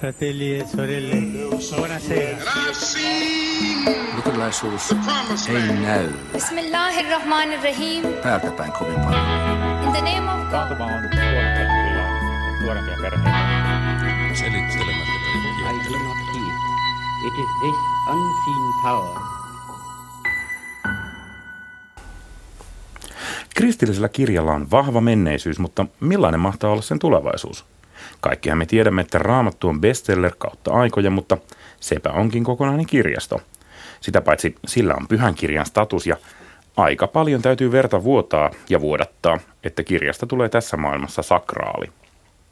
Fratelli e sorelle, buonasera. Luterilaisuus ei näy Bismillahirrahmanirrahim. täältä päin kovin paljon. In the name of God. On nuorempia perheitä. Selittelemättä I do not heed. It is this unseen power Kristillisellä kirjalla on vahva menneisyys, mutta millainen mahtaa olla sen tulevaisuus? Kaikkihan me tiedämme, että Raamattu on bestseller kautta aikoja, mutta sepä onkin kokonainen kirjasto. Sitä paitsi sillä on pyhän kirjan status ja aika paljon täytyy verta vuotaa ja vuodattaa, että kirjasta tulee tässä maailmassa sakraali.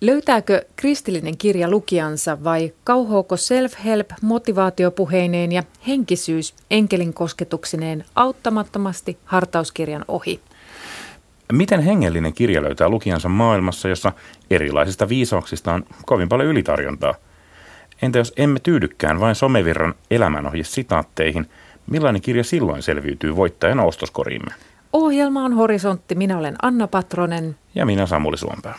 Löytääkö kristillinen kirja lukijansa vai kauhoako self-help motivaatiopuheineen ja henkisyys enkelin kosketuksineen auttamattomasti hartauskirjan ohi? Miten hengellinen kirja löytää lukijansa maailmassa, jossa erilaisista viisauksista on kovin paljon ylitarjontaa? Entä jos emme tyydykään vain somevirran elämänohje sitaatteihin, millainen kirja silloin selviytyy voittajana ostoskoriimme? Ohjelma on Horisontti. Minä olen Anna Patronen. Ja minä Samuli Suompää.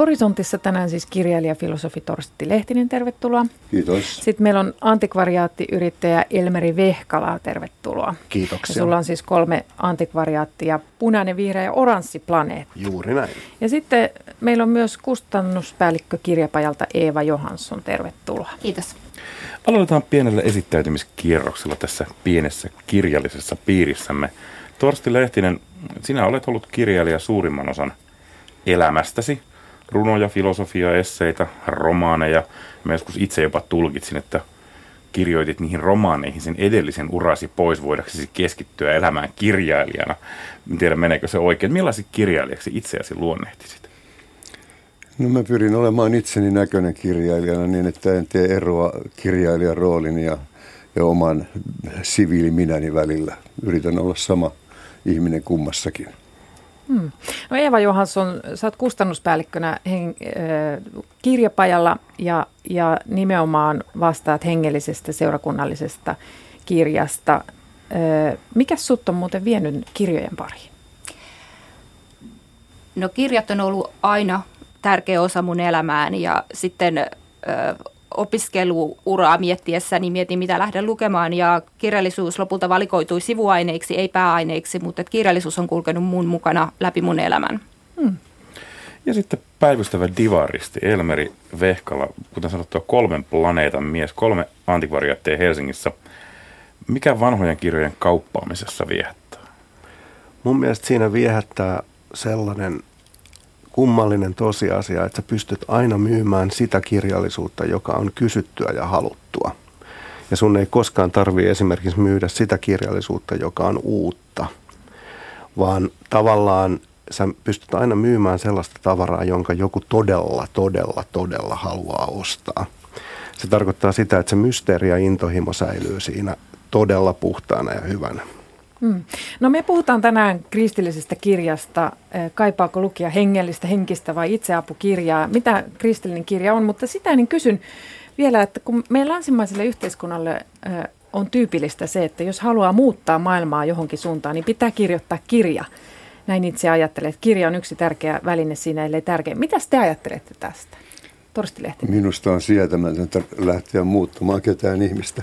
Horisontissa tänään siis kirjailija filosofi Torsti Lehtinen, tervetuloa. Kiitos. Sitten meillä on antikvariaattiyrittäjä Elmeri Vehkala, tervetuloa. Kiitoksia. Ja sulla on siis kolme antikvariaattia, punainen, vihreä ja oranssi planeetti. Juuri näin. Ja sitten meillä on myös kustannuspäällikkö kirjapajalta Eeva Johansson, tervetuloa. Kiitos. Aloitetaan pienellä esittäytymiskierroksella tässä pienessä kirjallisessa piirissämme. Torsti Lehtinen, sinä olet ollut kirjailija suurimman osan elämästäsi. Runoja, filosofia, esseitä, romaaneja. Mä joskus itse jopa tulkitsin, että kirjoitit niihin romaaneihin sen edellisen urasi pois voidaksesi keskittyä elämään kirjailijana. En tiedä, meneekö se oikein. Millaiset kirjailijaksi itseäsi luonnehtisit? No mä pyrin olemaan itseni näköinen kirjailijana niin, että en tee eroa kirjailijan roolin ja, ja oman siviiliminäni välillä. Yritän olla sama ihminen kummassakin. Hmm. No Eeva Johansson, sä oot kustannuspäällikkönä hen, äh, kirjapajalla ja, ja nimenomaan vastaat hengellisestä seurakunnallisesta kirjasta. Äh, mikä sut on muuten vienyt kirjojen pariin? No kirjat on ollut aina tärkeä osa mun elämääni ja sitten ö, opiskeluuraa miettiessäni mietin, mitä lähden lukemaan ja kirjallisuus lopulta valikoitui sivuaineiksi, ei pääaineiksi, mutta kirjallisuus on kulkenut mun mukana läpi mun elämän. Hmm. Ja sitten päivystävä divaristi Elmeri Vehkala, kuten sanottua kolmen planeetan mies, kolme antikvariaatteja Helsingissä. Mikä vanhojen kirjojen kauppaamisessa viehättää? Mun mielestä siinä viehättää sellainen kummallinen tosiasia, että sä pystyt aina myymään sitä kirjallisuutta, joka on kysyttyä ja haluttua. Ja sun ei koskaan tarvii esimerkiksi myydä sitä kirjallisuutta, joka on uutta, vaan tavallaan sä pystyt aina myymään sellaista tavaraa, jonka joku todella, todella, todella haluaa ostaa. Se tarkoittaa sitä, että se mysteeri ja intohimo säilyy siinä todella puhtaana ja hyvänä. Hmm. No me puhutaan tänään kristillisestä kirjasta. Kaipaako lukija hengellistä, henkistä vai itseapukirjaa? Mitä kristillinen kirja on? Mutta sitä niin kysyn vielä, että kun meidän länsimaiselle yhteiskunnalle on tyypillistä se, että jos haluaa muuttaa maailmaa johonkin suuntaan, niin pitää kirjoittaa kirja. Näin itse ajattelen, että kirja on yksi tärkeä väline siinä, ellei tärkeä. Mitä te ajattelette tästä? Torsti Lehtinen. Minusta on sietämätöntä lähteä muuttamaan ketään ihmistä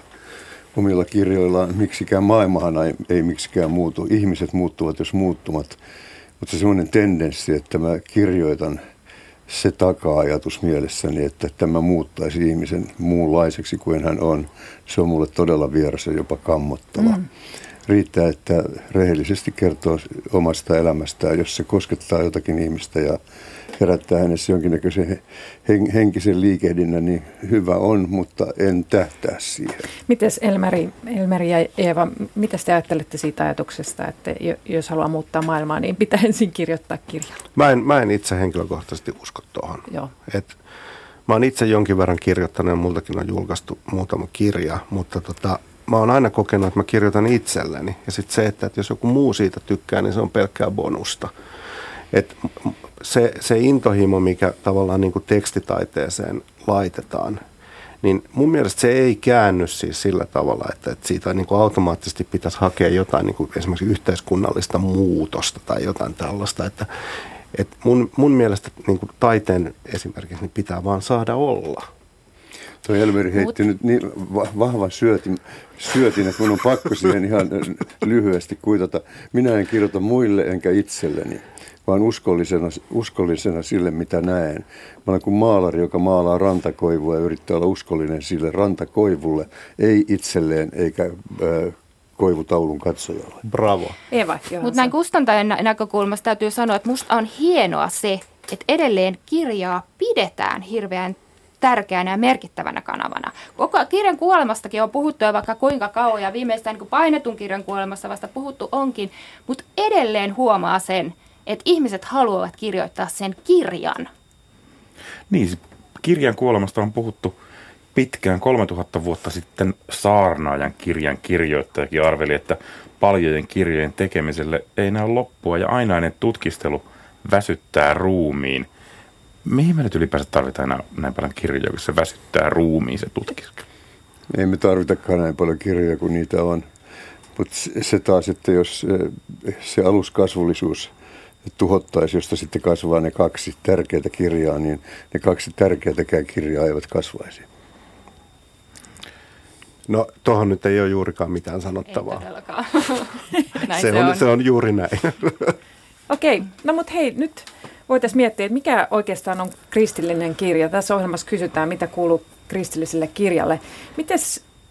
omilla kirjoillaan. Miksikään maailmahan ei, ei miksikään muutu. Ihmiset muuttuvat, jos muuttumat. Mutta se semmoinen tendenssi, että mä kirjoitan se taka-ajatus mielessäni, että tämä muuttaisi ihmisen muunlaiseksi kuin hän on. Se on mulle todella vieras ja jopa kammottava. Mm. Riittää, että rehellisesti kertoo omasta elämästään, jos se koskettaa jotakin ihmistä ja herättää hänessä jonkinnäköisen hen- henkisen liikehdinnän, niin hyvä on, mutta en tähtää siihen. Mites Elmeri, Elmeri ja Eeva, mitä te ajattelette siitä ajatuksesta, että jos haluaa muuttaa maailmaa, niin pitää ensin kirjoittaa kirja? Mä en, mä en itse henkilökohtaisesti usko tuohon. Et, mä oon itse jonkin verran kirjoittanut ja multakin on julkaistu muutama kirja, mutta tota, mä oon aina kokenut, että mä kirjoitan itselleni. Ja sitten se, että, että jos joku muu siitä tykkää, niin se on pelkkää bonusta. Et se, se intohimo, mikä tavallaan niin kuin tekstitaiteeseen laitetaan, niin mun mielestä se ei käänny siis sillä tavalla, että, että siitä niin kuin automaattisesti pitäisi hakea jotain niin kuin esimerkiksi yhteiskunnallista muutosta tai jotain tällaista. Että, Et mun, mun mielestä niin kuin taiteen esimerkiksi niin pitää vaan saada olla. Tuo Elmeri heitti Mut... nyt niin va- vahvan syötin, syötin, että minun on pakko siihen ihan lyhyesti kuitata. Minä en kirjoita muille enkä itselleni, vaan uskollisena, uskollisena sille, mitä näen. Mä olen kuin maalari, joka maalaa rantakoivua ja yrittää olla uskollinen sille rantakoivulle, ei itselleen eikä äh, koivutaulun katsojalle. Bravo. Eva, Mutta näin kustantajan nä- näkökulmasta täytyy sanoa, että musta on hienoa se, että edelleen kirjaa pidetään hirveän tärkeänä ja merkittävänä kanavana. Koko kirjan kuolemastakin on puhuttu jo vaikka kuinka kauan ja viimeistään niin kuin painetun kirjan kuolemassa vasta puhuttu onkin, mutta edelleen huomaa sen, että ihmiset haluavat kirjoittaa sen kirjan. Niin, kirjan kuolemasta on puhuttu pitkään 3000 vuotta sitten saarnaajan kirjan kirjoittajakin arveli, että paljojen kirjojen tekemiselle ei näy loppua ja ainainen tutkistelu väsyttää ruumiin. Mihin me nyt ylipäänsä tarvitaan näin, näin paljon kirjoja, kun se väsyttää ruumiin se tutkiskelu? Ei me tarvitakaan näin paljon kirjoja kuin niitä on. Mutta se taas, että jos eh, se aluskasvullisuus tuhottaisi, josta sitten kasvaa ne kaksi tärkeää kirjaa, niin ne kaksi tärkeätäkään kirjaa eivät kasvaisi. No tuohon nyt ei ole juurikaan mitään sanottavaa. Ei todellakaan. Näin se, on, se on juuri näin. Okei, no mutta hei, nyt voitaisiin miettiä, että mikä oikeastaan on kristillinen kirja. Tässä ohjelmassa kysytään, mitä kuuluu kristilliselle kirjalle. Miten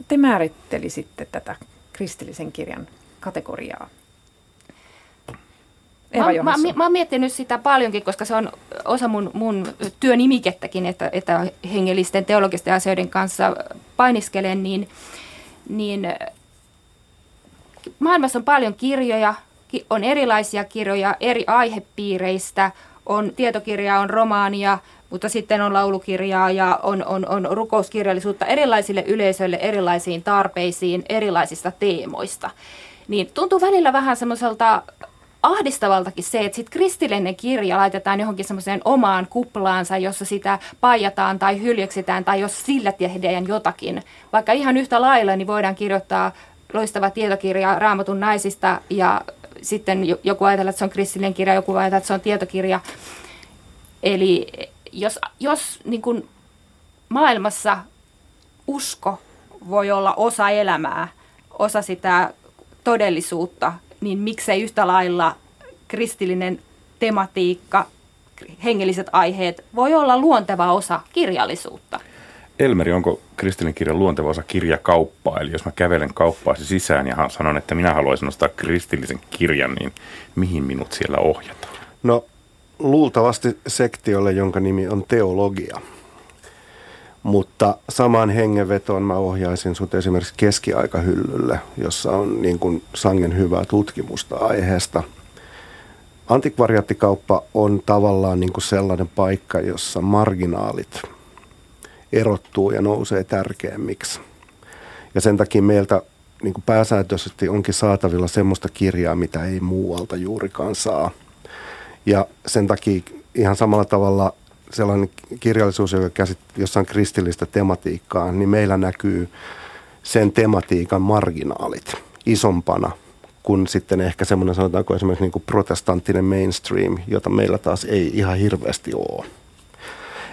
te määrittelisitte tätä kristillisen kirjan kategoriaa? Eva Mä, mä, Johansson. mä oon miettinyt sitä paljonkin, koska se on osa mun, mun työnimikettäkin, että, että hengellisten teologisten asioiden kanssa painiskelen, niin, niin maailmassa on paljon kirjoja, ki- on erilaisia kirjoja eri aihepiireistä, on tietokirjaa, on romaania, mutta sitten on laulukirjaa ja on, on, on rukouskirjallisuutta erilaisille yleisöille, erilaisiin tarpeisiin, erilaisista teemoista. Niin tuntuu välillä vähän semmoiselta ahdistavaltakin se, että sitten kristillinen kirja laitetaan johonkin semmoiseen omaan kuplaansa, jossa sitä paijataan tai hyljeksitään tai jos sillä tehdään jotakin. Vaikka ihan yhtä lailla, niin voidaan kirjoittaa loistava tietokirja Raamatun naisista ja sitten jo- joku ajatella, että se on kristillinen kirja, joku ajatella, että se on tietokirja. Eli jos, jos niin kuin maailmassa usko voi olla osa elämää, osa sitä todellisuutta, niin miksei yhtä lailla kristillinen tematiikka, hengelliset aiheet voi olla luonteva osa kirjallisuutta. Elmeri, onko kristillinen kirja luonteva osa kirjakauppaa? Eli jos mä kävelen kauppaasi sisään ja sanon, että minä haluaisin ostaa kristillisen kirjan, niin mihin minut siellä ohjataan? No luultavasti sektiolle, jonka nimi on teologia. Mutta samaan hengenvetoon mä ohjaisin sut esimerkiksi keskiaikahyllylle, jossa on niin kuin sangen hyvää tutkimusta aiheesta. Antikvariaattikauppa on tavallaan niin kuin sellainen paikka, jossa marginaalit erottuu ja nousee tärkeämmiksi. Ja sen takia meiltä niin kuin pääsääntöisesti onkin saatavilla semmoista kirjaa, mitä ei muualta juurikaan saa. Ja sen takia ihan samalla tavalla sellainen kirjallisuus, joka käsit, jossa on kristillistä tematiikkaa, niin meillä näkyy sen tematiikan marginaalit isompana kuin sitten ehkä semmoinen sanotaanko esimerkiksi niin kuin protestanttinen mainstream, jota meillä taas ei ihan hirveästi ole.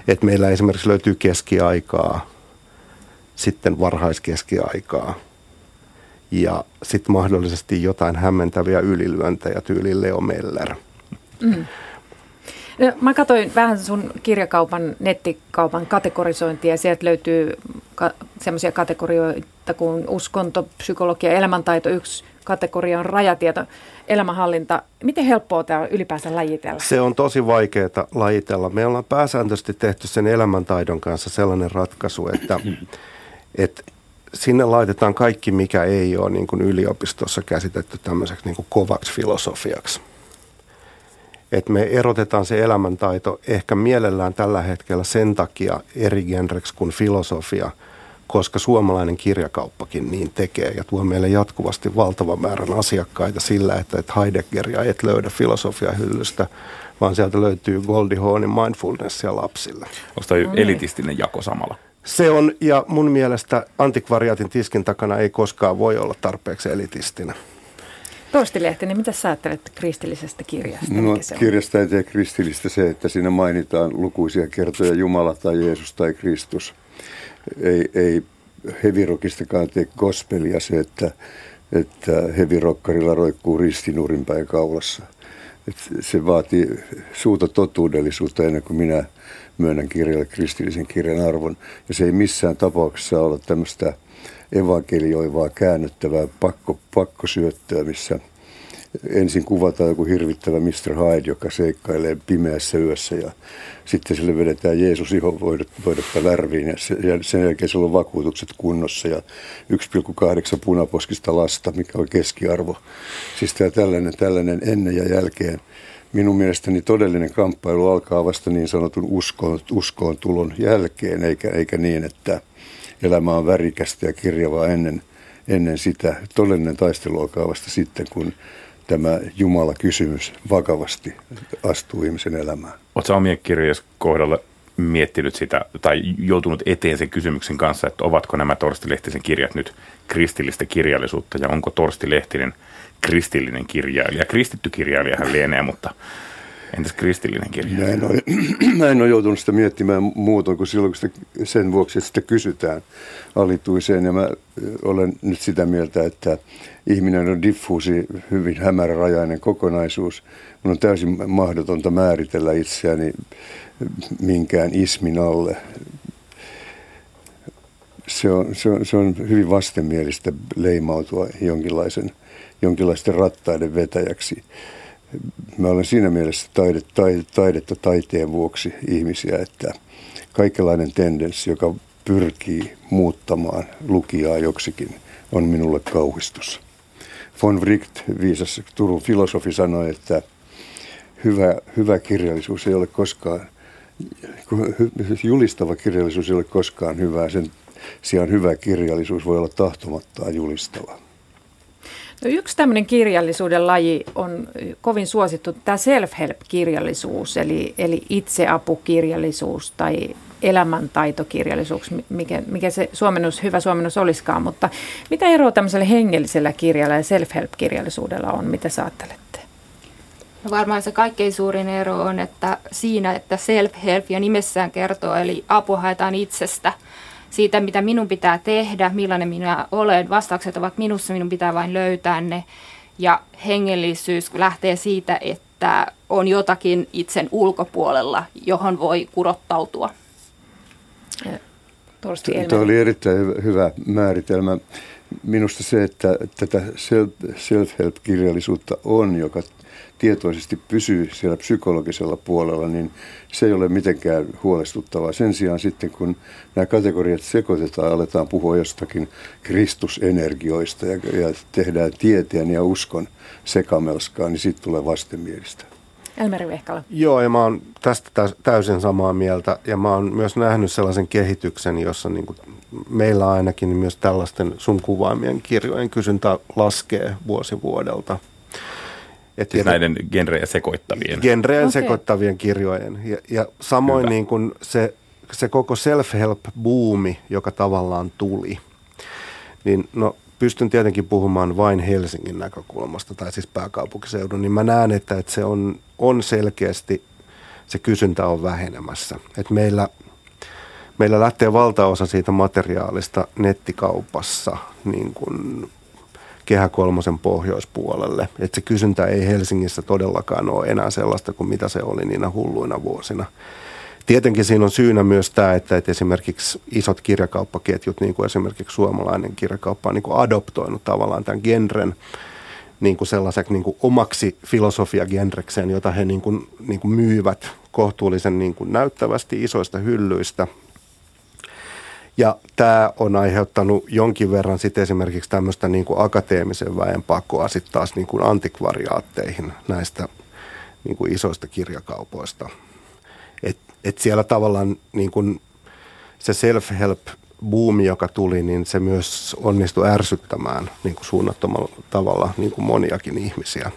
Et meillä esimerkiksi löytyy keskiaikaa, sitten varhaiskeskiaikaa ja sitten mahdollisesti jotain hämmentäviä ylilyöntejä tyyliin Leo Meller. Mm. No, Mä katsoin vähän sun kirjakaupan, nettikaupan kategorisointia ja sieltä löytyy ka- semmoisia kategorioita kuin uskonto, psykologia, elämäntaito. Yksi kategoria on rajatieto, elämänhallinta. Miten helppoa tämä on ylipäänsä lajitella? Se on tosi vaikeaa lajitella. Me ollaan pääsääntöisesti tehty sen elämäntaidon kanssa sellainen ratkaisu, että, että sinne laitetaan kaikki, mikä ei ole niin kuin yliopistossa käsitetty tämmöiseksi niin kuin kovaksi filosofiaksi. Et me erotetaan se elämäntaito ehkä mielellään tällä hetkellä sen takia eri genreksi kuin filosofia, koska suomalainen kirjakauppakin niin tekee ja tuo meille jatkuvasti valtavan määrän asiakkaita sillä, että et Heideggeria et löydä filosofiahyllystä, vaan sieltä löytyy Goldie Hawnin mindfulnessia lapsille. Onko tämä elitistinen jako samalla? Se on, ja mun mielestä antikvariaatin tiskin takana ei koskaan voi olla tarpeeksi elitistinen. Torsti Lehtinen, mitä sä ajattelet kristillisestä kirjasta? No, kirjasta ei tee kristillistä se, että siinä mainitaan lukuisia kertoja Jumala tai Jeesus tai Kristus. Ei, ei hevirokistakaan tee gospelia se, että, että hevirokkarilla roikkuu ristinurin päin kaulassa. Et se vaatii suuta totuudellisuutta ennen kuin minä myönnän kirjalle kristillisen kirjan arvon. Ja se ei missään tapauksessa olla tämmöistä evankelioivaa, käännyttävää pakko, pakkosyöttöä, missä ensin kuvataan joku hirvittävä Mr. Hyde, joka seikkailee pimeässä yössä ja sitten sille vedetään Jeesus ihon voidetta värviin ja sen jälkeen sillä on vakuutukset kunnossa ja 1,8 punaposkista lasta, mikä on keskiarvo. Siis tämä tällainen, tällainen ennen ja jälkeen. Minun mielestäni todellinen kamppailu alkaa vasta niin sanotun uskoon, uskoon tulon jälkeen, eikä, eikä niin, että elämä on värikästä ja kirjavaa ennen, ennen sitä. Todellinen taistelu alkaa vasta sitten, kun tämä Jumala-kysymys vakavasti astuu ihmisen elämään. Oletko omien kirjojen kohdalla miettinyt sitä tai joutunut eteen sen kysymyksen kanssa, että ovatko nämä Torsti Lehtisen kirjat nyt kristillistä kirjallisuutta ja onko Torsti Lehtinen kristillinen kirjailija? Kristitty kirjailija hän lienee, mutta entäs kristillinen kirjailija? Näin on, näin on joutunut sitä miettimään muutoin kuin silloin, kun sitä, sen vuoksi, että sitä kysytään alituiseen. Ja mä olen nyt sitä mieltä, että ihminen on diffuusi, hyvin hämärärajainen kokonaisuus. Mun on täysin mahdotonta määritellä itseäni minkään ismin alle. Se on, se on, se on hyvin vastenmielistä leimautua jonkinlaisen, jonkinlaisten rattaiden vetäjäksi. Mä olen siinä mielessä taide, taide, taidetta taiteen vuoksi ihmisiä, että kaikenlainen tendenssi, joka pyrkii muuttamaan lukijaa joksikin, on minulle kauhistus. Von Wright, viisas Turun filosofi, sanoi, että hyvä, hyvä kirjallisuus ei ole koskaan, julistava kirjallisuus ei ole koskaan hyvää. Sen sijaan hyvä kirjallisuus voi olla tahtomattaan julistava. No yksi tämmöinen kirjallisuuden laji on kovin suosittu, tämä self-help-kirjallisuus, eli, eli itseapukirjallisuus tai elämäntaitokirjallisuus, mikä, mikä se suomennus, hyvä suomennus olisikaan, mutta mitä eroa tämmöisellä hengellisellä kirjalla ja self-help-kirjallisuudella on, mitä sä ajattelette? No varmaan se kaikkein suurin ero on, että siinä, että self-help jo nimessään kertoo, eli apua haetaan itsestä, siitä mitä minun pitää tehdä, millainen minä olen, vastaukset ovat minussa, minun pitää vain löytää ne, ja hengellisyys lähtee siitä, että on jotakin itsen ulkopuolella, johon voi kurottautua. Tuo oli erittäin hyvä määritelmä. Minusta se, että tätä self-help-kirjallisuutta on, joka tietoisesti pysyy siellä psykologisella puolella, niin se ei ole mitenkään huolestuttavaa. Sen sijaan sitten, kun nämä kategoriat sekoitetaan, aletaan puhua jostakin kristusenergioista ja, ja tehdään tieteen ja uskon sekamelskaa, niin sitten tulee vastenmielistä. Elmeri Vehkala. Joo, ja mä oon tästä täysin samaa mieltä. Ja mä oon myös nähnyt sellaisen kehityksen, jossa niin kuin meillä ainakin niin myös tällaisten sun kuvaamien kirjojen kysyntä laskee vuosi vuodelta. Et siis näiden genrejä sekoittavien. Genrejä okay. sekoittavien kirjojen. Ja, ja samoin niin kuin se, se koko self-help-buumi, joka tavallaan tuli, niin no pystyn tietenkin puhumaan vain Helsingin näkökulmasta, tai siis pääkaupunkiseudun, niin mä näen, että, että se on, on selkeästi, se kysyntä on vähenemässä. Että meillä, meillä lähtee valtaosa siitä materiaalista nettikaupassa niin kuin Kehä kolmosen pohjoispuolelle. Että se kysyntä ei Helsingissä todellakaan ole enää sellaista kuin mitä se oli niinä hulluina vuosina. Tietenkin siinä on syynä myös tämä, että, että esimerkiksi isot kirjakauppaketjut, niin kuin esimerkiksi suomalainen kirjakauppa, on niin kuin adoptoinut tavallaan tämän genren niin kuin sellaiseksi niin kuin omaksi filosofiagenrekseen, jota he niin kuin, niin kuin myyvät kohtuullisen niin kuin näyttävästi isoista hyllyistä. Ja tämä on aiheuttanut jonkin verran sitten esimerkiksi tämmöistä niin akateemisen väen pakoa sitten taas niin kuin antikvariaatteihin näistä niin kuin isoista kirjakaupoista – että siellä tavallaan niin kuin se self-help buumi, joka tuli, niin se myös onnistui ärsyttämään niin kuin suunnattomalla tavalla niin kuin moniakin ihmisiä.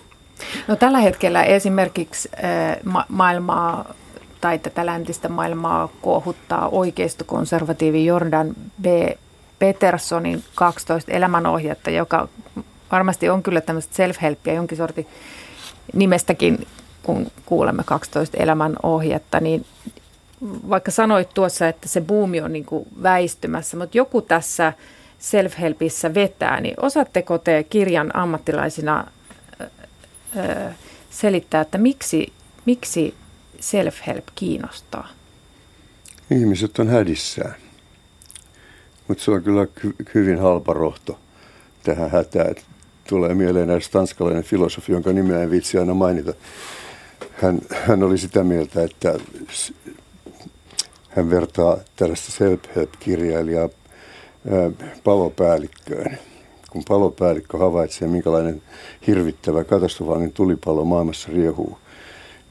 No tällä hetkellä esimerkiksi ma- maailmaa tai tätä läntistä maailmaa kuohuttaa oikeistokonservatiivi Jordan B. Petersonin 12 elämänohjetta, joka varmasti on kyllä tämmöistä self-helpia jonkin sortin nimestäkin, kun kuulemme 12 elämän ohjetta, niin vaikka sanoit tuossa, että se buumi on niin väistymässä, mutta joku tässä self-helpissä vetää, niin osaatteko te kirjan ammattilaisina selittää, että miksi, miksi self-help kiinnostaa? Ihmiset on hädissään. Mutta se on kyllä hyvin halpa rohto tähän hätään. Tulee mieleen eräs tanskalainen filosofi, jonka nimeä en vitsi aina mainita. Hän, hän oli sitä mieltä, että hän vertaa tällaista self-help-kirjailijaa palopäällikköön. Kun palopäällikkö havaitsee, minkälainen hirvittävä katastrofaalinen tulipalo maailmassa riehuu,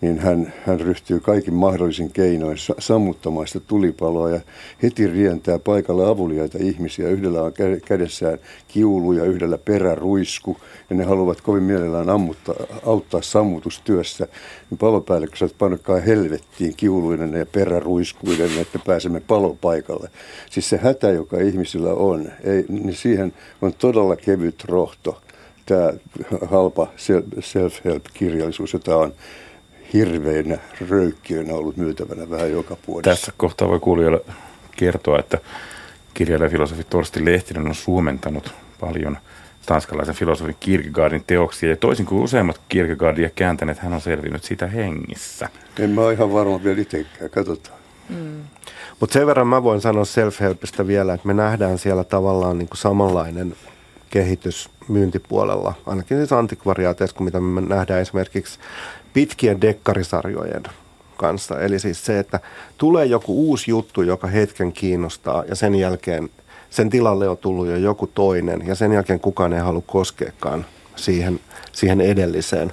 niin hän, hän ryhtyy kaikin mahdollisin keinoin sammuttamaan sitä tulipaloa ja heti rientää paikalle avuliaita ihmisiä. Yhdellä on kädessään kiulu ja yhdellä peräruisku ja ne haluavat kovin mielellään ammuttaa, auttaa sammutustyössä. Niin palopäällikkö sanoo, panokaa helvettiin kiuluinen ja peräruiskuinen, että pääsemme palopaikalle. Siis se hätä, joka ihmisillä on, ei, niin siihen on todella kevyt rohto tämä halpa self-help-kirjallisuus, jota on hirveänä röykkiönä ollut myytävänä vähän joka puolessa. Tässä kohtaa voi kuulijoille kertoa, että kirjailija filosofi Torsti Lehtinen on suomentanut paljon tanskalaisen filosofin Kierkegaardin teoksia. Ja toisin kuin useimmat Kierkegaardia kääntäneet, hän on selvinnyt siitä hengissä. En mä ole ihan varma vielä itsekään, katsotaan. Mm. Mutta sen verran mä voin sanoa self-helpistä vielä, että me nähdään siellä tavallaan niin kuin samanlainen kehitys myyntipuolella, ainakin siis antikvariaateissa, kuin mitä me nähdään esimerkiksi pitkien dekkarisarjojen kanssa. Eli siis se, että tulee joku uusi juttu, joka hetken kiinnostaa ja sen jälkeen sen tilalle on tullut jo joku toinen ja sen jälkeen kukaan ei halua koskeekaan siihen, siihen edelliseen.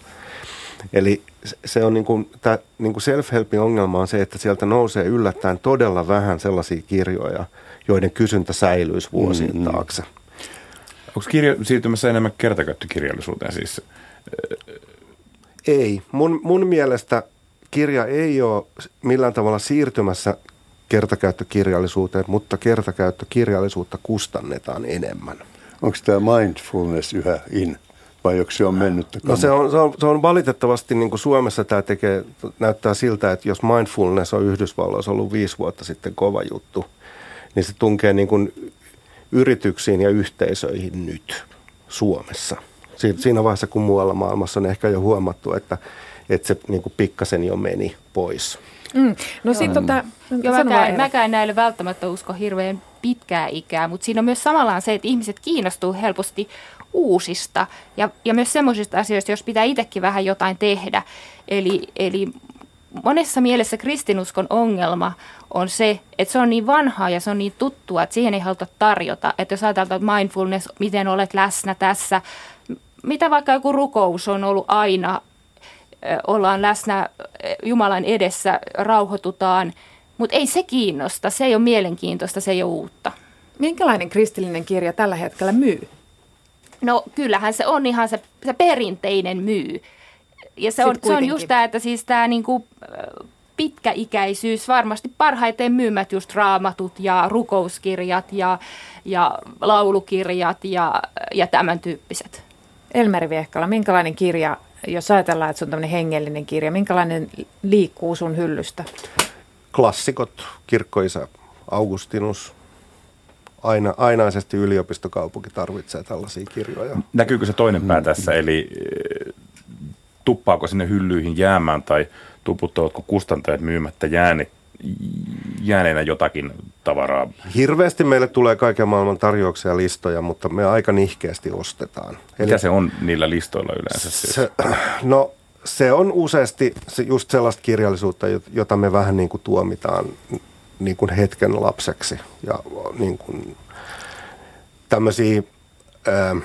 Eli se on niin kuin, tämä, niin kuin self-helpin ongelma on se, että sieltä nousee yllättäen todella vähän sellaisia kirjoja, joiden kysyntä säilyisi vuosien mm-hmm. taakse. Onko kirja siirtymässä enemmän kertakäyttökirjallisuuteen siis? Ei. Mun, mun mielestä kirja ei ole millään tavalla siirtymässä kertakäyttökirjallisuuteen, mutta kertakäyttökirjallisuutta kustannetaan enemmän. Onko tämä mindfulness yhä in? vai onko se on mennyt? No se on, se on, se on valitettavasti, niin kuin Suomessa tämä tekee, näyttää siltä, että jos mindfulness on Yhdysvalloissa ollut viisi vuotta sitten kova juttu, niin se tunkee niin kuin yrityksiin ja yhteisöihin nyt Suomessa – siinä vaiheessa, kun muualla maailmassa on ehkä jo huomattu, että, että se niin kuin pikkasen jo meni pois. Mm. No sit tota, Joo, mäkään, mäkään näille välttämättä usko hirveän pitkää ikää, mutta siinä on myös samalla se, että ihmiset kiinnostuu helposti uusista ja, ja myös semmoisista asioista, jos pitää itsekin vähän jotain tehdä. Eli, eli monessa mielessä kristinuskon ongelma on se, että se on niin vanhaa ja se on niin tuttua, että siihen ei haluta tarjota. Että jos ajatellaan, että mindfulness, miten olet läsnä tässä, mitä vaikka joku rukous on ollut aina, ollaan läsnä Jumalan edessä, rauhoitutaan, mutta ei se kiinnosta, se ei ole mielenkiintoista, se ei ole uutta. Minkälainen kristillinen kirja tällä hetkellä myy? No kyllähän se on ihan se, se perinteinen myy. Ja se on, se on just tämä, että siis tämä niinku, pitkäikäisyys, varmasti parhaiten myymät just raamatut ja rukouskirjat ja, ja laulukirjat ja, ja tämän tyyppiset. Elmeri Viehkala, minkälainen kirja, jos ajatellaan, että se on tämmöinen hengellinen kirja, minkälainen liikkuu sun hyllystä? Klassikot, kirkkoisa Augustinus, aina, ainaisesti yliopistokaupunki tarvitsee tällaisia kirjoja. Näkyykö se toinen pää tässä, eli eh, tuppaako sinne hyllyihin jäämään tai tuputtavatko kustantajat myymättä jääneet jääneenä jotakin tavaraa? Hirveästi meille tulee kaiken maailman tarjouksia listoja, mutta me aika nihkeästi ostetaan. Eli Mitä se on niillä listoilla yleensä? Siis? Se, no se on useasti just sellaista kirjallisuutta, jota me vähän niin kuin tuomitaan niin kuin hetken lapseksi. Ja niin kuin tämmöisiä ää,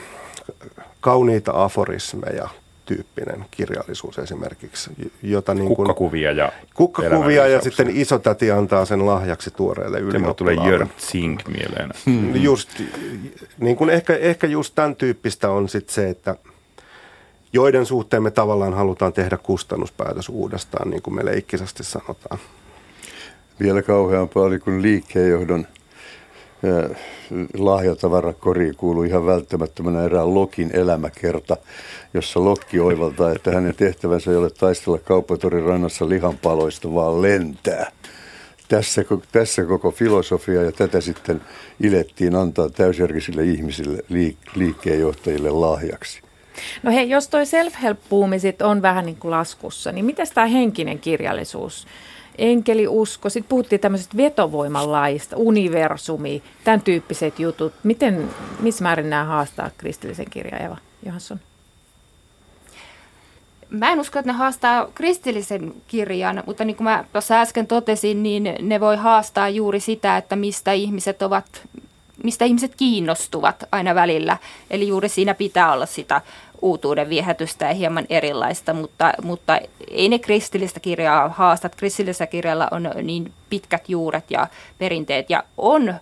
kauniita aforismeja tyyppinen kirjallisuus esimerkiksi. Jota niin kuin, kukkakuvia ja Kukkakuvia ja sitten isotäti antaa sen lahjaksi tuoreelle ylioppilaalle. tulee Jörg Zink mieleen. Hmm. Just, niin kuin ehkä, ehkä just tämän tyyppistä on sitten se, että joiden suhteen me tavallaan halutaan tehdä kustannuspäätös uudestaan, niin kuin me leikkisesti sanotaan. Vielä kauheampaa oli, kun liikkeenjohdon lahjatavarakoriin kuuluu ihan välttämättömänä erään Lokin elämäkerta, jossa Lokki oivaltaa, että hänen tehtävänsä ei ole taistella kauppatorin rannassa lihanpaloista, vaan lentää. Tässä, tässä koko filosofia ja tätä sitten ilettiin antaa täysjärkisille ihmisille, liik- liikkeenjohtajille lahjaksi. No hei, jos toi self-help-buumi sit on vähän niin kuin laskussa, niin miten tämä henkinen kirjallisuus? Enkeliusko, sitten puhuttiin tämmöisestä vetovoimanlaista, universumi, tämän tyyppiset jutut. Miten, missä määrin nämä haastaa kristillisen kirjan, Eva Johansson? Mä en usko, että ne haastaa kristillisen kirjan, mutta niin kuin mä tuossa äsken totesin, niin ne voi haastaa juuri sitä, että mistä ihmiset ovat mistä ihmiset kiinnostuvat aina välillä. Eli juuri siinä pitää olla sitä uutuuden viehätystä ja hieman erilaista, mutta, mutta ei ne kristillistä kirjaa haastat. Kristillisellä kirjalla on niin pitkät juuret ja perinteet ja on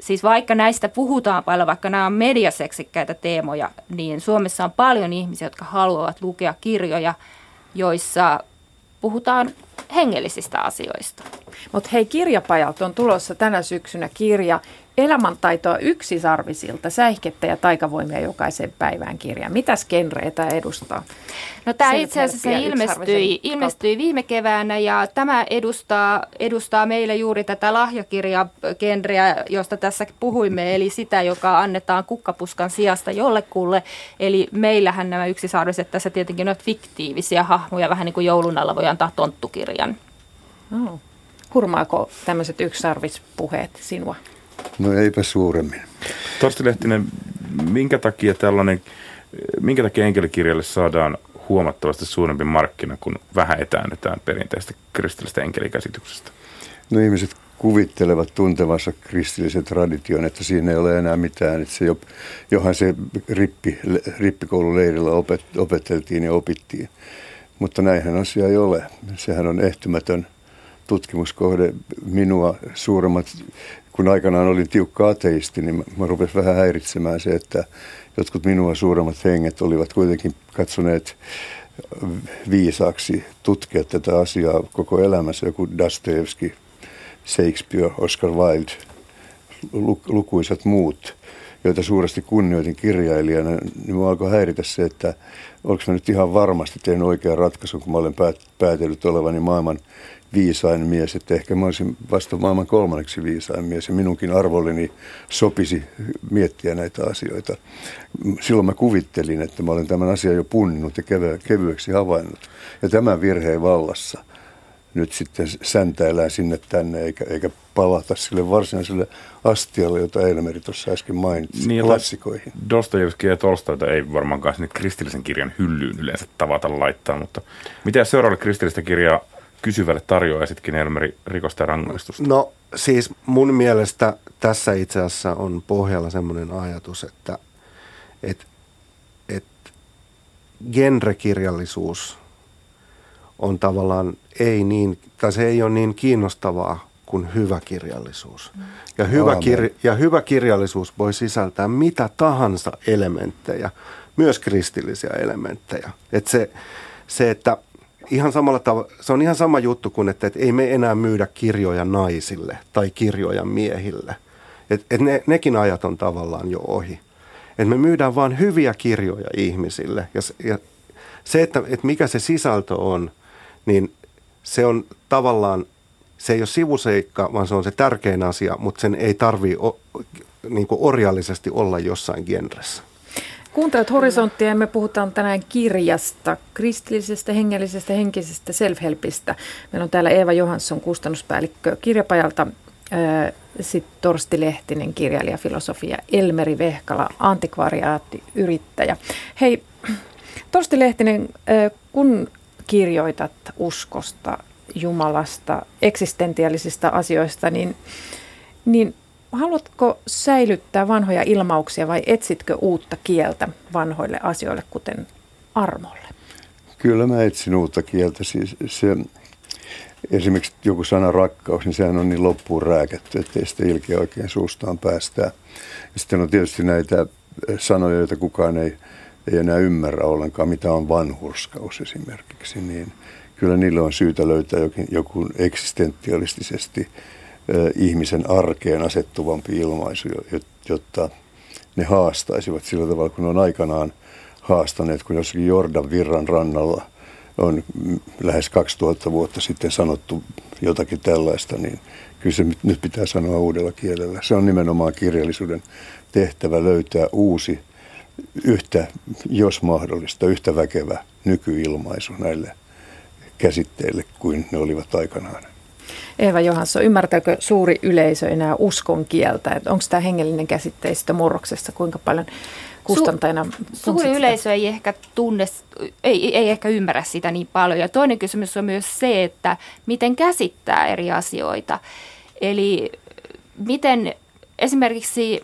siis vaikka näistä puhutaan paljon, vaikka nämä on mediaseksikkäitä teemoja, niin Suomessa on paljon ihmisiä, jotka haluavat lukea kirjoja, joissa puhutaan hengellisistä asioista. Mutta hei, kirjapajalta on tulossa tänä syksynä kirja Elämäntaitoa yksisarvisilta, säihkettä ja taikavoimia jokaisen päivään kirja. Mitä genreitä edustaa? No tämä itse asiassa ilmestyi, ilmestyi viime keväänä ja tämä edustaa, edustaa meille juuri tätä lahjakirjagenreä, josta tässä puhuimme, eli sitä, joka annetaan kukkapuskan sijasta jollekulle. Eli meillähän nämä yksisarviset tässä tietenkin ovat fiktiivisiä hahmoja, vähän niin kuin joulun alla voi antaa tonttukirjan. Oh. Hurmaako tämmöiset yksisarvispuheet sinua? No eipä suuremmin. Torsti Lehtinen, minkä takia tällainen, minkä takia enkelikirjalle saadaan huomattavasti suurempi markkina, kun vähän etäännytään perinteistä kristillistä enkelikäsityksestä? No ihmiset kuvittelevat tuntevansa kristillisen tradition, että siinä ei ole enää mitään. Että se jo, johan se rippi, rippikoululeirillä opet, opeteltiin ja opittiin. Mutta näinhän asia ei ole. Sehän on ehtymätön tutkimuskohde. Minua suuremmat kun aikanaan olin tiukka ateisti, niin mä rupesin vähän häiritsemään se, että jotkut minua suuremmat henget olivat kuitenkin katsoneet viisaaksi tutkia tätä asiaa koko elämässä. Joku Dostoevsky, Shakespeare, Oscar Wilde, lukuisat muut, joita suuresti kunnioitin kirjailijana, niin mua alkoi häiritä se, että onko mä nyt ihan varmasti tehnyt oikean ratkaisun, kun mä olen päätellyt olevani maailman viisain mies, että ehkä mä olisin vasta maailman kolmanneksi viisain mies ja minunkin arvolleni sopisi miettiä näitä asioita. Silloin mä kuvittelin, että mä olen tämän asian jo punninnut ja kevyeksi havainnut. Ja tämän virheen vallassa nyt sitten säntäillään sinne tänne eikä, eikä palata sille varsinaiselle astialle, jota Eilmeri tuossa äsken mainitsi, niin, klassikoihin. Dostojevskia ja Tolstoita ei varmaankaan sinne kristillisen kirjan hyllyyn yleensä tavata laittaa, mutta mitä seuraavalle kristillistä kirjaa kysyvälle tarjoaisitkin Elmeri rikosta ja rangaistusta? No siis mun mielestä tässä itse asiassa on pohjalla semmoinen ajatus, että et, et genrekirjallisuus on tavallaan ei niin, tai se ei ole niin kiinnostavaa kuin hyvä kirjallisuus. Ja hyvä, kir- ja hyvä kirjallisuus voi sisältää mitä tahansa elementtejä, myös kristillisiä elementtejä. Et se, se, että ihan samalla tavalla, se on ihan sama juttu kuin, että, että ei me enää myydä kirjoja naisille tai kirjoja miehille. Et, et ne, nekin ajat on tavallaan jo ohi. Et me myydään vain hyviä kirjoja ihmisille. Ja, ja se, että, että mikä se sisältö on, niin se on tavallaan, se ei ole sivuseikka, vaan se on se tärkein asia, mutta sen ei tarvitse niin orjallisesti olla jossain genressä. Kuuntelet horisonttia ja me puhutaan tänään kirjasta, kristillisestä, hengellisestä, henkisestä self-helpistä. Meillä on täällä Eeva Johansson, kustannuspäällikkö kirjapajalta, sitten Torsti Lehtinen, kirjailija, filosofia, Elmeri Vehkala, antikvariaatti, yrittäjä. Hei, Torsti Lehtinen, kun kirjoitat uskosta, Jumalasta, eksistentiaalisista asioista, niin, niin haluatko säilyttää vanhoja ilmauksia vai etsitkö uutta kieltä vanhoille asioille, kuten armolle? Kyllä mä etsin uutta kieltä. Siis se, esimerkiksi joku sana rakkaus, niin sehän on niin loppuun rääkätty, ettei sitä ilkeä oikein suustaan päästää. Ja sitten on tietysti näitä sanoja, joita kukaan ei, ei enää ymmärrä ollenkaan, mitä on vanhurskaus esimerkiksi. Niin kyllä niille on syytä löytää jokin, joku eksistentialistisesti ihmisen arkeen asettuvampi ilmaisu, jotta ne haastaisivat sillä tavalla, kun on aikanaan haastaneet, kun jossakin Jordan virran rannalla on lähes 2000 vuotta sitten sanottu jotakin tällaista, niin kyllä se nyt pitää sanoa uudella kielellä. Se on nimenomaan kirjallisuuden tehtävä löytää uusi, yhtä, jos mahdollista, yhtä väkevä nykyilmaisu näille käsitteille kuin ne olivat aikanaan. Eeva Johansson, ymmärtääkö suuri yleisö enää uskon kieltä? Onko tämä hengellinen käsitteistö murroksessa? Kuinka paljon kustantajana? Su- suuri sitä? yleisö ei ehkä tunne, ei, ei ehkä ymmärrä sitä niin paljon. Ja toinen kysymys on myös se, että miten käsittää eri asioita. Eli miten esimerkiksi,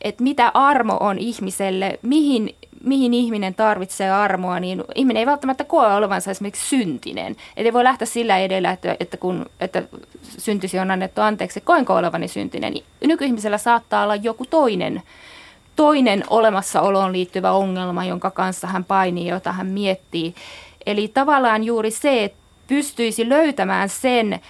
että mitä armo on ihmiselle, mihin mihin ihminen tarvitsee armoa, niin ihminen ei välttämättä koe olevansa esimerkiksi syntinen. Eli voi lähteä sillä edellä, että, että kun että syntisi on annettu anteeksi, koinko olevani syntinen. Niin nykyihmisellä saattaa olla joku toinen, toinen olemassaoloon liittyvä ongelma, jonka kanssa hän painii, jota hän miettii. Eli tavallaan juuri se, että pystyisi löytämään sen,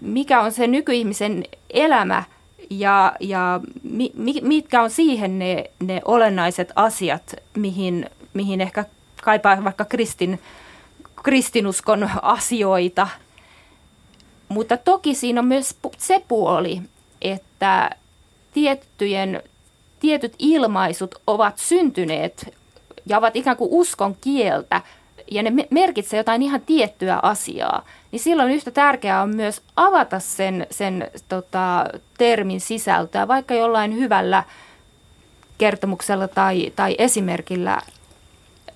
mikä on se nykyihmisen elämä – ja, ja mi, mitkä on siihen ne, ne olennaiset asiat, mihin, mihin ehkä kaipaa vaikka kristin, kristinuskon asioita. Mutta toki siinä on myös se puoli, että tiettyjen, tietyt ilmaisut ovat syntyneet ja ovat ikään kuin uskon kieltä ja ne merkitsee jotain ihan tiettyä asiaa, niin silloin yhtä tärkeää on myös avata sen, sen tota, termin sisältöä, vaikka jollain hyvällä kertomuksella tai, tai esimerkillä,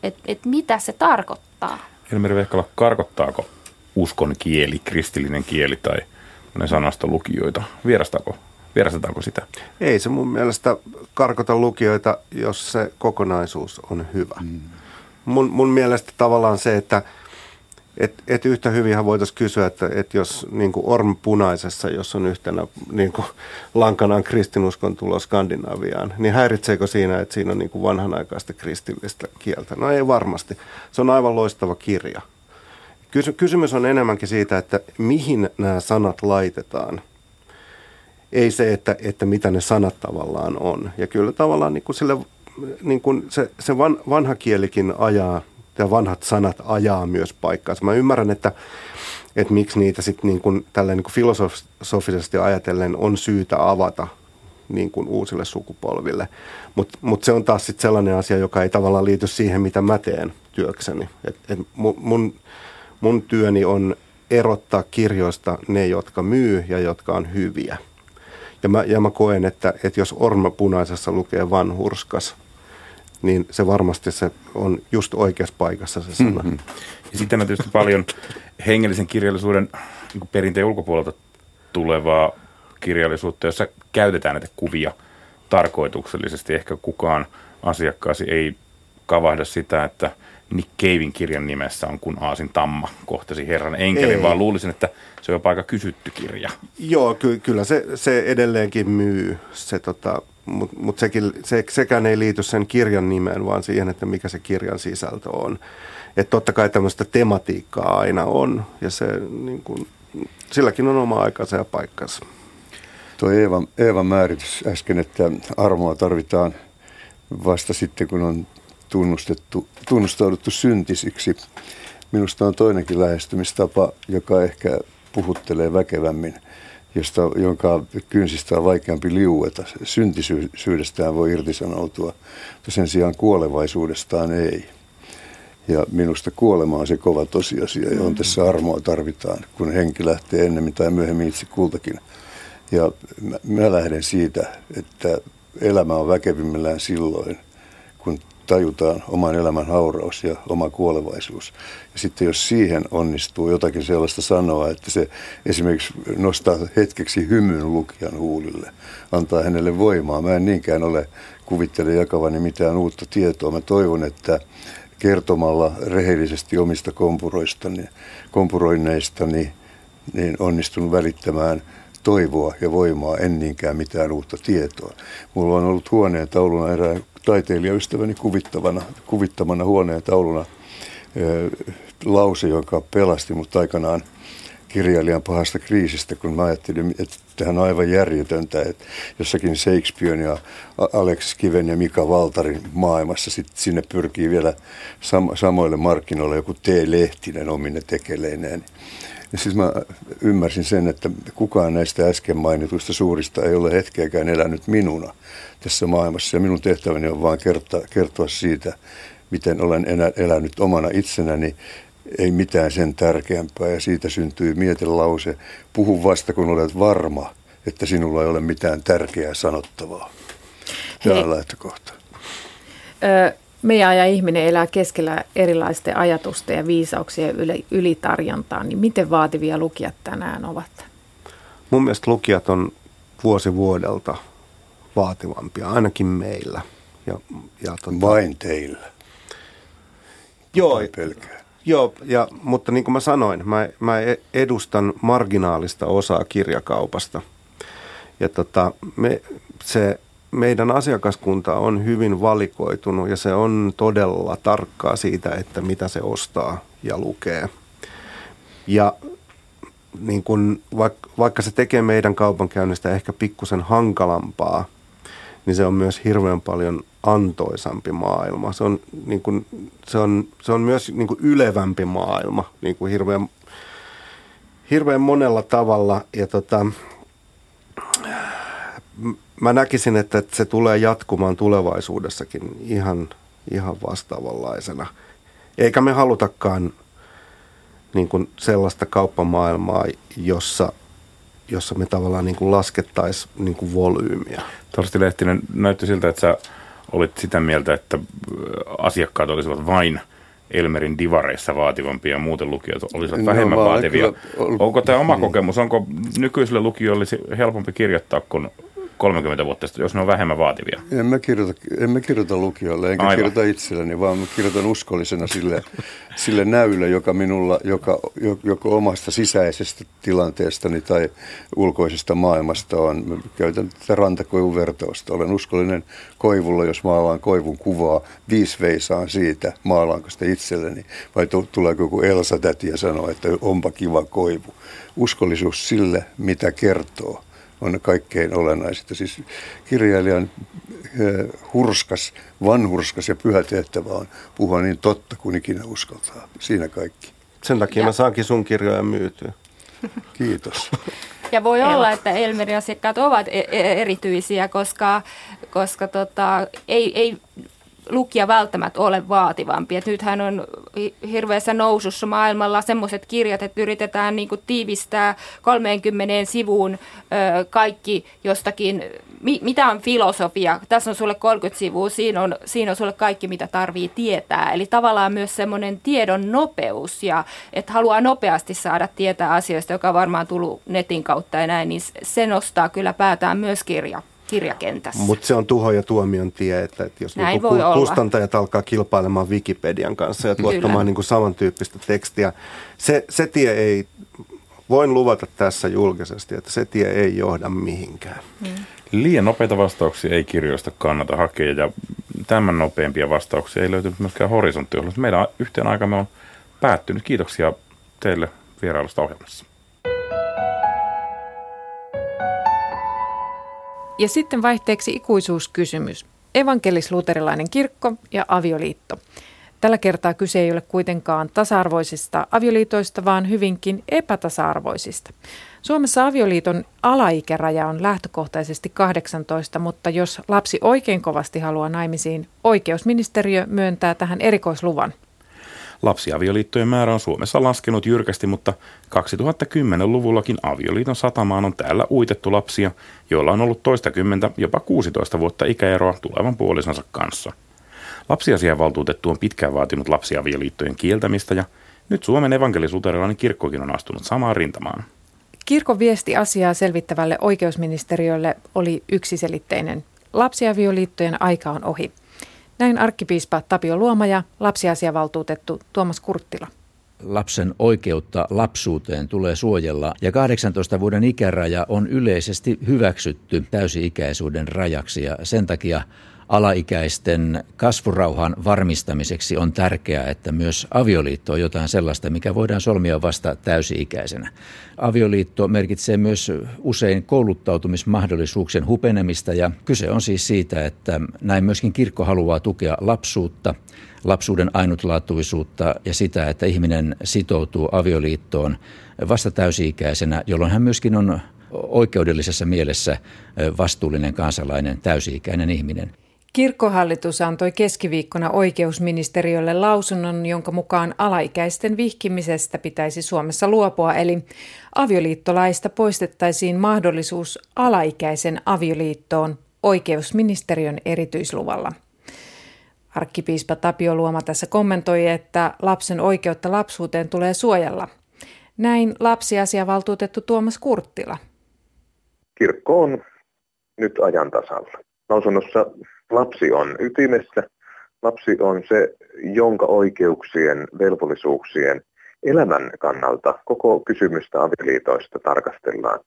että et mitä se tarkoittaa. Elmeri Vehkala, karkottaako uskon kieli, kristillinen kieli tai sanastolukijoita? Vierastaako, vierastetaanko sitä? Ei se mun mielestä karkota lukijoita, jos se kokonaisuus on hyvä. Mm mun, mun mielestä tavallaan se, että et, et yhtä hyvinhän voitaisiin kysyä, että et jos niin kuin Orm punaisessa, jos on yhtenä niin kuin lankanaan kristinuskon tulo Skandinaviaan, niin häiritseekö siinä, että siinä on niin kuin vanhanaikaista kristillistä kieltä? No ei varmasti. Se on aivan loistava kirja. Kysy, kysymys on enemmänkin siitä, että mihin nämä sanat laitetaan. Ei se, että, että mitä ne sanat tavallaan on. Ja kyllä tavallaan niin kuin sille niin kuin se, se van, vanha kielikin ajaa, ja vanhat sanat ajaa myös paikkaansa. Mä ymmärrän, että, että miksi niitä sitten niin kuin, tälleen niin kuin filosofisesti ajatellen on syytä avata niin kuin uusille sukupolville. Mutta mut se on taas sitten sellainen asia, joka ei tavallaan liity siihen, mitä mä teen työkseni. Et, et mun, mun työni on erottaa kirjoista ne, jotka myy ja jotka on hyviä. Ja mä, ja mä koen, että, että jos Orma punaisessa lukee vanhurskas, niin se varmasti se on just oikeassa paikassa se sana. Mm-hmm. Ja sitten on tietysti paljon hengellisen kirjallisuuden niin perinteen ulkopuolelta tulevaa kirjallisuutta, jossa käytetään näitä kuvia tarkoituksellisesti. Ehkä kukaan asiakkaasi ei kavahda sitä, että Nick Cavein kirjan nimessä on kun Aasin tamma kohtasi Herran enkelin, Ei. vaan luulisin, että se on jopa aika kysytty kirja. Joo, ky- kyllä se, se edelleenkin myy, se, tota, mutta mut sekin, se, sekään ei liity sen kirjan nimeen, vaan siihen, että mikä se kirjan sisältö on. Että totta kai tämmöistä tematiikkaa aina on, ja se, niin kun, silläkin on oma aikansa ja paikkansa. Tuo Eeva, Eeva määritys äsken, että armoa tarvitaan vasta sitten, kun on tunnustettu, tunnustauduttu syntisiksi. Minusta on toinenkin lähestymistapa, joka ehkä puhuttelee väkevämmin, josta, jonka kynsistä on vaikeampi liueta. Syntisyydestään voi irtisanoutua, mutta sen sijaan kuolevaisuudestaan ei. Ja minusta kuolema on se kova tosiasia, johon tässä armoa tarvitaan, kun henki lähtee ennemmin tai myöhemmin itse kultakin. Ja mä, mä lähden siitä, että elämä on väkevimmillään silloin, kun tajutaan oman elämän hauraus ja oma kuolevaisuus. Ja sitten jos siihen onnistuu jotakin sellaista sanoa, että se esimerkiksi nostaa hetkeksi hymyn lukijan huulille, antaa hänelle voimaa. Mä en niinkään ole kuvittele jakavani mitään uutta tietoa. Mä toivon, että kertomalla rehellisesti omista kompuroistani, kompuroinneistani, niin onnistun välittämään toivoa ja voimaa, en niinkään mitään uutta tietoa. Mulla on ollut huoneen tauluna erään taiteilijaystäväni kuvittavana, kuvittamana huoneen tauluna lause, joka pelasti mut aikanaan kirjailijan pahasta kriisistä, kun mä ajattelin, että tähän on aivan järjetöntä, että jossakin Shakespearen ja Alex Kiven ja Mika Valtarin maailmassa sit sinne pyrkii vielä sam- samoille markkinoille joku T-Lehtinen omine tekeleineen. Ja siis mä ymmärsin sen, että kukaan näistä äsken mainituista suurista ei ole hetkeäkään elänyt minuna tässä maailmassa. Ja minun tehtäväni on vain kertoa, kertoa siitä, miten olen enä, elänyt omana itsenäni, ei mitään sen tärkeämpää. Ja siitä syntyy mietelause, puhu vasta kun olet varma, että sinulla ei ole mitään tärkeää sanottavaa. Tämä on lähtökohta. Ö, meidän ajan ihminen elää keskellä erilaisten ajatusten ja viisauksien yli, ylitarjontaa, niin miten vaativia lukijat tänään ovat? Mun mielestä lukijat on vuosi vuodelta vaativampia, ainakin meillä. Ja, ja tota, Vain teillä. Joo, pelkää. Joo, ja, mutta niin kuin mä sanoin, mä, mä edustan marginaalista osaa kirjakaupasta. Ja tota, me, se meidän asiakaskunta on hyvin valikoitunut ja se on todella tarkkaa siitä, että mitä se ostaa ja lukee. Ja niin kun, vaikka se tekee meidän kaupankäynnistä ehkä pikkusen hankalampaa, niin se on myös hirveän paljon antoisampi maailma. Se on, niin kun, se on, se on myös niin kun ylevämpi maailma niin kun hirveän, hirveän monella tavalla. Ja tota, mä näkisin, että se tulee jatkumaan tulevaisuudessakin ihan, ihan vastaavanlaisena. Eikä me halutakaan niin kuin sellaista kauppamaailmaa, jossa, jossa me tavallaan niin kuin laskettaisiin niin kuin volyymiä. Torsti Lehtinen, näytti siltä, että sä olit sitä mieltä, että asiakkaat olisivat vain Elmerin divareissa vaativampia ja muuten lukijat olisivat no, vähemmän vaativia. Onko tämä oma niin. kokemus, onko nykyisille lukijoille helpompi kirjoittaa kuin 30 vuotta sitten, jos ne on vähemmän vaativia? En mä kirjoita, en mä kirjoita lukijoille, enkä Aivan. kirjoita itselleni, vaan mä kirjoitan uskollisena sille, sille näylle, joka minulla, joka, joko omasta sisäisestä tilanteestani tai ulkoisesta maailmasta on. Mä käytän tätä rantakoivun vertausta. Olen uskollinen koivulla, jos maalaan koivun kuvaa, viisi veisaan siitä, maalaanko sitä itselleni, vai tuleeko joku Elsa täti ja sanoo, että onpa kiva koivu. Uskollisuus sille, mitä kertoo on kaikkein olennaisinta. Siis kirjailijan hurskas, vanhurskas ja pyhä tehtävä on puhua niin totta kuin ikinä uskaltaa. Siinä kaikki. Sen takia ja. mä saankin sun kirjoja myytyä. Kiitos. Ja voi olla, että Elmerin asiakkaat ovat e- e- erityisiä, koska, koska tota, ei, ei lukija välttämättä ole vaativampi. Et nythän on hirveässä nousussa maailmalla semmoiset kirjat, että yritetään niin tiivistää 30 sivuun ö, kaikki jostakin, mi, mitä on filosofia. Tässä on sulle 30 sivua, siinä on, siinä on sulle kaikki, mitä tarvii tietää. Eli tavallaan myös semmoinen tiedon nopeus ja että haluaa nopeasti saada tietää asioista, joka on varmaan tullut netin kautta ja näin, niin se nostaa kyllä päätään myös kirja kirjakentässä. Mutta se on tuho ja tuomion tie, että, että jos niinku kustantajat alkaa kilpailemaan Wikipedian kanssa ja tuottamaan niinku samantyyppistä tekstiä, se, se tie ei, voin luvata tässä julkisesti, että se tie ei johda mihinkään. Mm. Liian nopeita vastauksia ei kirjoista kannata hakea ja tämän nopeampia vastauksia ei löytynyt myöskään horisonttiohjelmasta. Meidän yhteen aikamme on päättynyt. Kiitoksia teille vierailusta ohjelmassa. Ja sitten vaihteeksi ikuisuuskysymys. Evankelis-luterilainen kirkko ja avioliitto. Tällä kertaa kyse ei ole kuitenkaan tasa-arvoisista avioliitoista, vaan hyvinkin epätasa-arvoisista. Suomessa avioliiton alaikäraja on lähtökohtaisesti 18, mutta jos lapsi oikein kovasti haluaa naimisiin, oikeusministeriö myöntää tähän erikoisluvan. Lapsiavioliittojen määrä on Suomessa laskenut jyrkästi, mutta 2010-luvullakin avioliiton satamaan on täällä uitettu lapsia, joilla on ollut toistakymmentä, jopa 16 vuotta ikäeroa tulevan puolisonsa kanssa. Lapsiasiavaltuutettu on pitkään vaatinut lapsiavioliittojen kieltämistä ja nyt Suomen evankelisuterilainen kirkkokin on astunut samaan rintamaan. Kirkon viesti asiaa selvittävälle oikeusministeriölle oli yksiselitteinen. Lapsiavioliittojen aika on ohi. Näin arkkipiispa Tapio Luoma ja lapsiasiavaltuutettu Tuomas Kurttila. Lapsen oikeutta lapsuuteen tulee suojella ja 18 vuoden ikäraja on yleisesti hyväksytty täysi-ikäisyyden rajaksi ja sen takia alaikäisten kasvurauhan varmistamiseksi on tärkeää, että myös avioliitto on jotain sellaista, mikä voidaan solmia vasta täysi-ikäisenä. Avioliitto merkitsee myös usein kouluttautumismahdollisuuksien hupenemista ja kyse on siis siitä, että näin myöskin kirkko haluaa tukea lapsuutta, lapsuuden ainutlaatuisuutta ja sitä, että ihminen sitoutuu avioliittoon vasta täysi-ikäisenä, jolloin hän myöskin on oikeudellisessa mielessä vastuullinen kansalainen, täysi-ikäinen ihminen. Kirkkohallitus antoi keskiviikkona oikeusministeriölle lausunnon, jonka mukaan alaikäisten vihkimisestä pitäisi Suomessa luopua, eli avioliittolaista poistettaisiin mahdollisuus alaikäisen avioliittoon oikeusministeriön erityisluvalla. Arkkipiispa Tapio Luoma tässä kommentoi, että lapsen oikeutta lapsuuteen tulee suojella. Näin lapsiasiavaltuutettu Tuomas Kurttila. Kirkko on nyt ajan tasalla. Lausunnossa lapsi on ytimessä. Lapsi on se, jonka oikeuksien, velvollisuuksien, elämän kannalta koko kysymystä avioliitoista tarkastellaan.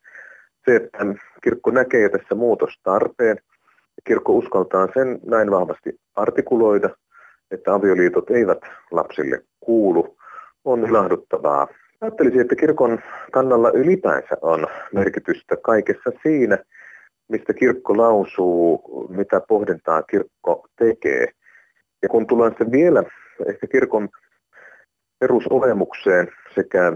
Se, että kirkko näkee tässä muutostarpeen, kirkko uskaltaa sen näin vahvasti artikuloida, että avioliitot eivät lapsille kuulu, on ilahduttavaa. Ajattelisin, että kirkon kannalla ylipäänsä on merkitystä kaikessa siinä, mistä kirkko lausuu, mitä pohdintaa kirkko tekee. Ja kun tullaan sitten vielä ehkä kirkon perusolemukseen sekä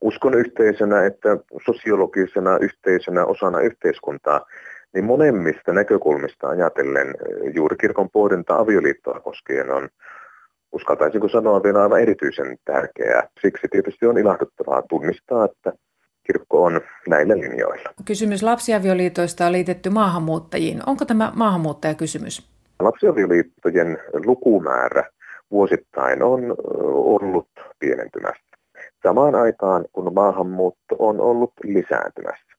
uskon yhteisönä että sosiologisena yhteisönä osana yhteiskuntaa, niin monemmista näkökulmista ajatellen juuri kirkon pohdinta avioliittoa koskien on, uskaltaisinko sanoa vielä aivan erityisen tärkeää. Siksi tietysti on ilahduttavaa tunnistaa, että kirkko on näillä linjoilla. Kysymys lapsiavioliitoista on liitetty maahanmuuttajiin. Onko tämä maahanmuuttajakysymys? Lapsiavioliittojen lukumäärä vuosittain on ollut pienentymässä. Samaan aikaan, kun maahanmuutto on ollut lisääntymässä.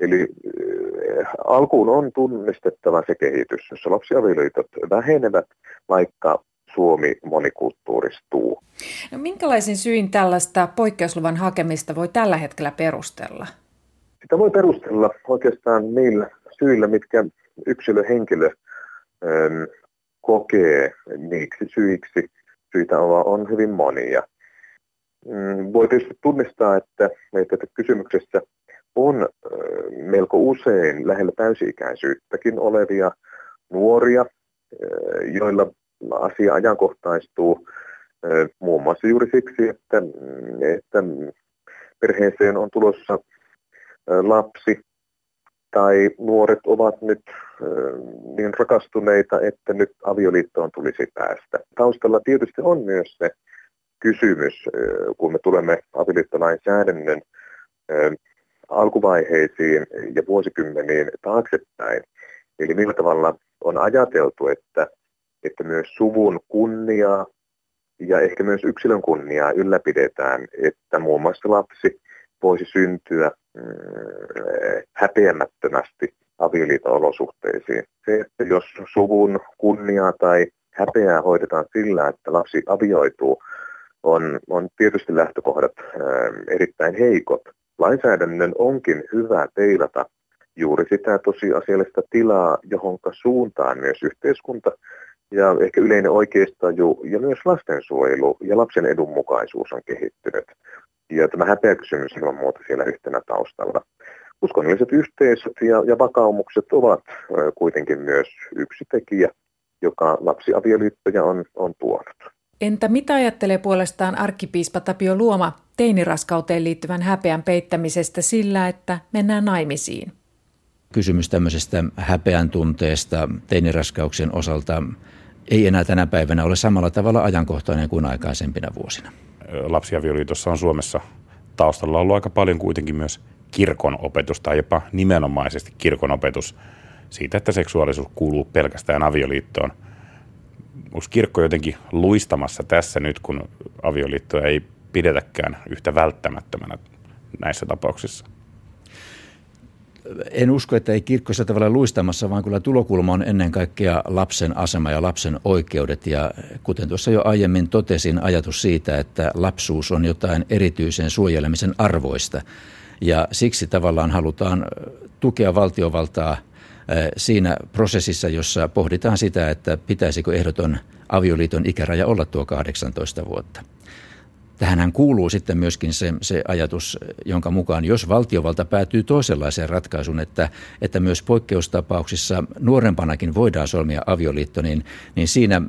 Eli äh, alkuun on tunnistettava se kehitys, jossa lapsiavioliitot vähenevät, vaikka Suomi monikulttuuristuu. No, minkälaisin syin tällaista poikkeusluvan hakemista voi tällä hetkellä perustella? Sitä voi perustella oikeastaan niillä syillä, mitkä yksilö, henkilö ähm, kokee niiksi syiksi. Syitä on, on hyvin monia. Mm, voi tietysti tunnistaa, että, että kysymyksessä on äh, melko usein lähellä täysi-ikäisyyttäkin olevia nuoria, äh, joilla asia ajankohtaistuu muun muassa juuri siksi, että, että perheeseen on tulossa lapsi tai nuoret ovat nyt niin rakastuneita, että nyt avioliittoon tulisi päästä. Taustalla tietysti on myös se kysymys, kun me tulemme avioliittolainsäädännön alkuvaiheisiin ja vuosikymmeniin taaksepäin. Eli millä tavalla on ajateltu, että että myös suvun kunniaa ja ehkä myös yksilön kunniaa ylläpidetään, että muun muassa lapsi voisi syntyä mm, häpeämättömästi avioliiton olosuhteisiin. Se, että jos suvun kunniaa tai häpeää hoidetaan sillä, että lapsi avioituu, on, on tietysti lähtökohdat ää, erittäin heikot. Lainsäädännön onkin hyvä teilata juuri sitä tosiasiallista tilaa, johon suuntaan myös yhteiskunta ja ehkä yleinen oikeistaju ja myös lastensuojelu ja lapsen edunmukaisuus on kehittynyt. Ja tämä häpeäkysymys ilman muuta siellä yhtenä taustalla. Uskonnolliset yhteisöt ja, ja vakaumukset ovat kuitenkin myös yksi tekijä, joka lapsiavioliittoja on, on tuonut. Entä mitä ajattelee puolestaan arkkipiispa Tapio Luoma teiniraskauteen liittyvän häpeän peittämisestä sillä, että mennään naimisiin? Kysymys tämmöisestä häpeän tunteesta teiniraskauksien osalta ei enää tänä päivänä ole samalla tavalla ajankohtainen kuin aikaisempina vuosina. Lapsiavioliitossa on Suomessa taustalla ollut aika paljon kuitenkin myös kirkon opetus tai jopa nimenomaisesti kirkon opetus siitä, että seksuaalisuus kuuluu pelkästään avioliittoon. Onko kirkko jotenkin luistamassa tässä nyt, kun avioliittoa ei pidetäkään yhtä välttämättömänä näissä tapauksissa? En usko, että ei kirkko sillä tavalla luistamassa, vaan kyllä tulokulma on ennen kaikkea lapsen asema ja lapsen oikeudet. Ja kuten tuossa jo aiemmin totesin, ajatus siitä, että lapsuus on jotain erityisen suojelemisen arvoista. Ja siksi tavallaan halutaan tukea valtiovaltaa siinä prosessissa, jossa pohditaan sitä, että pitäisikö ehdoton avioliiton ikäraja olla tuo 18 vuotta. Tähänhän kuuluu sitten myöskin se, se ajatus, jonka mukaan jos valtiovalta päätyy toisenlaiseen ratkaisuun, että, että myös poikkeustapauksissa nuorempanakin voidaan solmia avioliitto, niin, niin siinä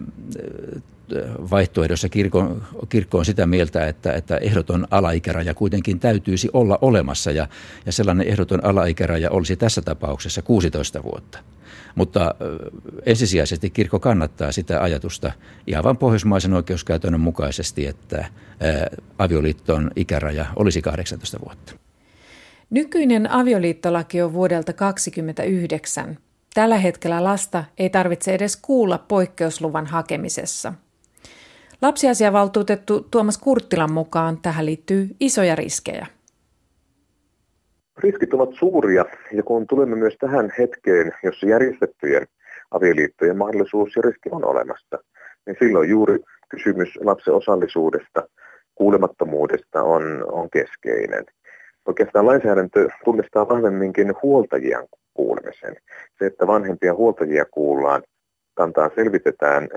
vaihtoehdossa kirkko, kirkko on sitä mieltä, että, että ehdoton alaikäraja kuitenkin täytyisi olla olemassa ja, ja sellainen ehdoton alaikäraja olisi tässä tapauksessa 16 vuotta. Mutta ensisijaisesti kirkko kannattaa sitä ajatusta ihan vain pohjoismaisen oikeuskäytännön mukaisesti, että avioliiton ikäraja olisi 18 vuotta. Nykyinen avioliittolaki on vuodelta 1929. Tällä hetkellä lasta ei tarvitse edes kuulla poikkeusluvan hakemisessa. Lapsiasiavaltuutettu Tuomas Kurttilan mukaan tähän liittyy isoja riskejä. Riskit ovat suuria ja kun tulemme myös tähän hetkeen, jossa järjestettyjen avioliittojen mahdollisuus ja riski on olemassa, niin silloin juuri kysymys lapsen osallisuudesta, kuulemattomuudesta on, on keskeinen. Oikeastaan lainsäädäntö tunnistaa vahvemminkin huoltajien kuulemisen. Se, että vanhempia huoltajia kuullaan, kantaa selvitetään,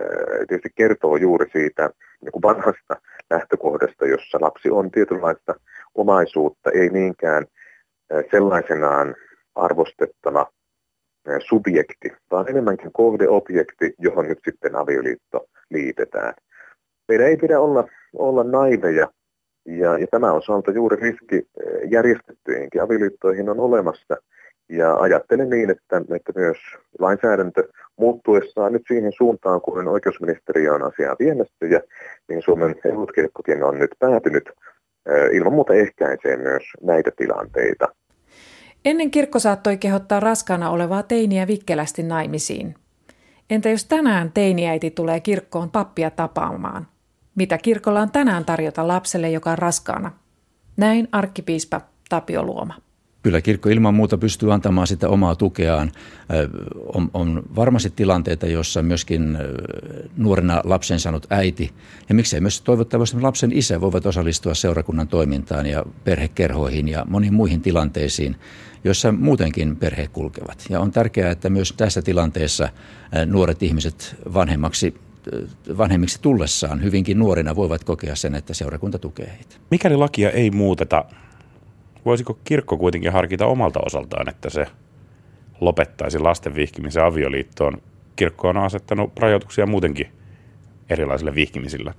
tietysti kertoo juuri siitä niin vanhasta lähtökohdasta, jossa lapsi on tietynlaista omaisuutta, ei niinkään sellaisenaan arvostettava subjekti, vaan enemmänkin kohdeobjekti, johon nyt sitten avioliitto liitetään. Meidän ei pidä olla, olla naiveja, ja, ja tämä osalta juuri riski järjestettyihinkin avioliittoihin on olemassa. Ja ajattelen niin, että, että myös lainsäädäntö muuttuessaan nyt siihen suuntaan, kun oikeusministeriö on asiaa viemässä ja niin Suomen elutkirkkokin on nyt päätynyt ilman muuta ehkäisee myös näitä tilanteita. Ennen kirkko saattoi kehottaa raskaana olevaa teiniä vikkelästi naimisiin. Entä jos tänään teiniäiti tulee kirkkoon pappia tapaamaan? Mitä kirkolla on tänään tarjota lapselle, joka on raskaana? Näin arkkipiispa Tapio Luoma. Kyllä kirkko ilman muuta pystyy antamaan sitä omaa tukeaan. On, on varmasti tilanteita, joissa myöskin nuorena lapsen saanut äiti ja miksei myös toivottavasti lapsen isä voivat osallistua seurakunnan toimintaan ja perhekerhoihin ja moniin muihin tilanteisiin, joissa muutenkin perhe kulkevat. Ja on tärkeää, että myös tässä tilanteessa nuoret ihmiset vanhemmaksi vanhemmiksi tullessaan hyvinkin nuorina voivat kokea sen, että seurakunta tukee heitä. Mikäli lakia ei muuteta, voisiko kirkko kuitenkin harkita omalta osaltaan, että se lopettaisi lasten vihkimisen avioliittoon? Kirkko on asettanut rajoituksia muutenkin erilaisille vihkimisille.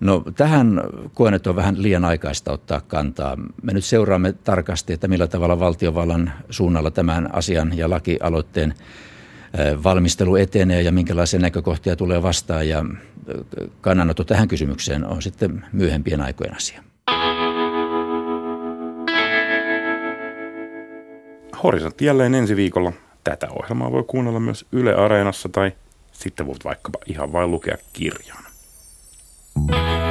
No tähän koen, että on vähän liian aikaista ottaa kantaa. Me nyt seuraamme tarkasti, että millä tavalla valtiovallan suunnalla tämän asian ja lakialoitteen valmistelu etenee ja minkälaisia näkökohtia tulee vastaan. Ja kannanotto tähän kysymykseen on sitten myöhempien aikojen asia. Horisontti jälleen ensi viikolla. Tätä ohjelmaa voi kuunnella myös Yle Areenassa tai sitten voit vaikkapa ihan vain lukea kirjan. you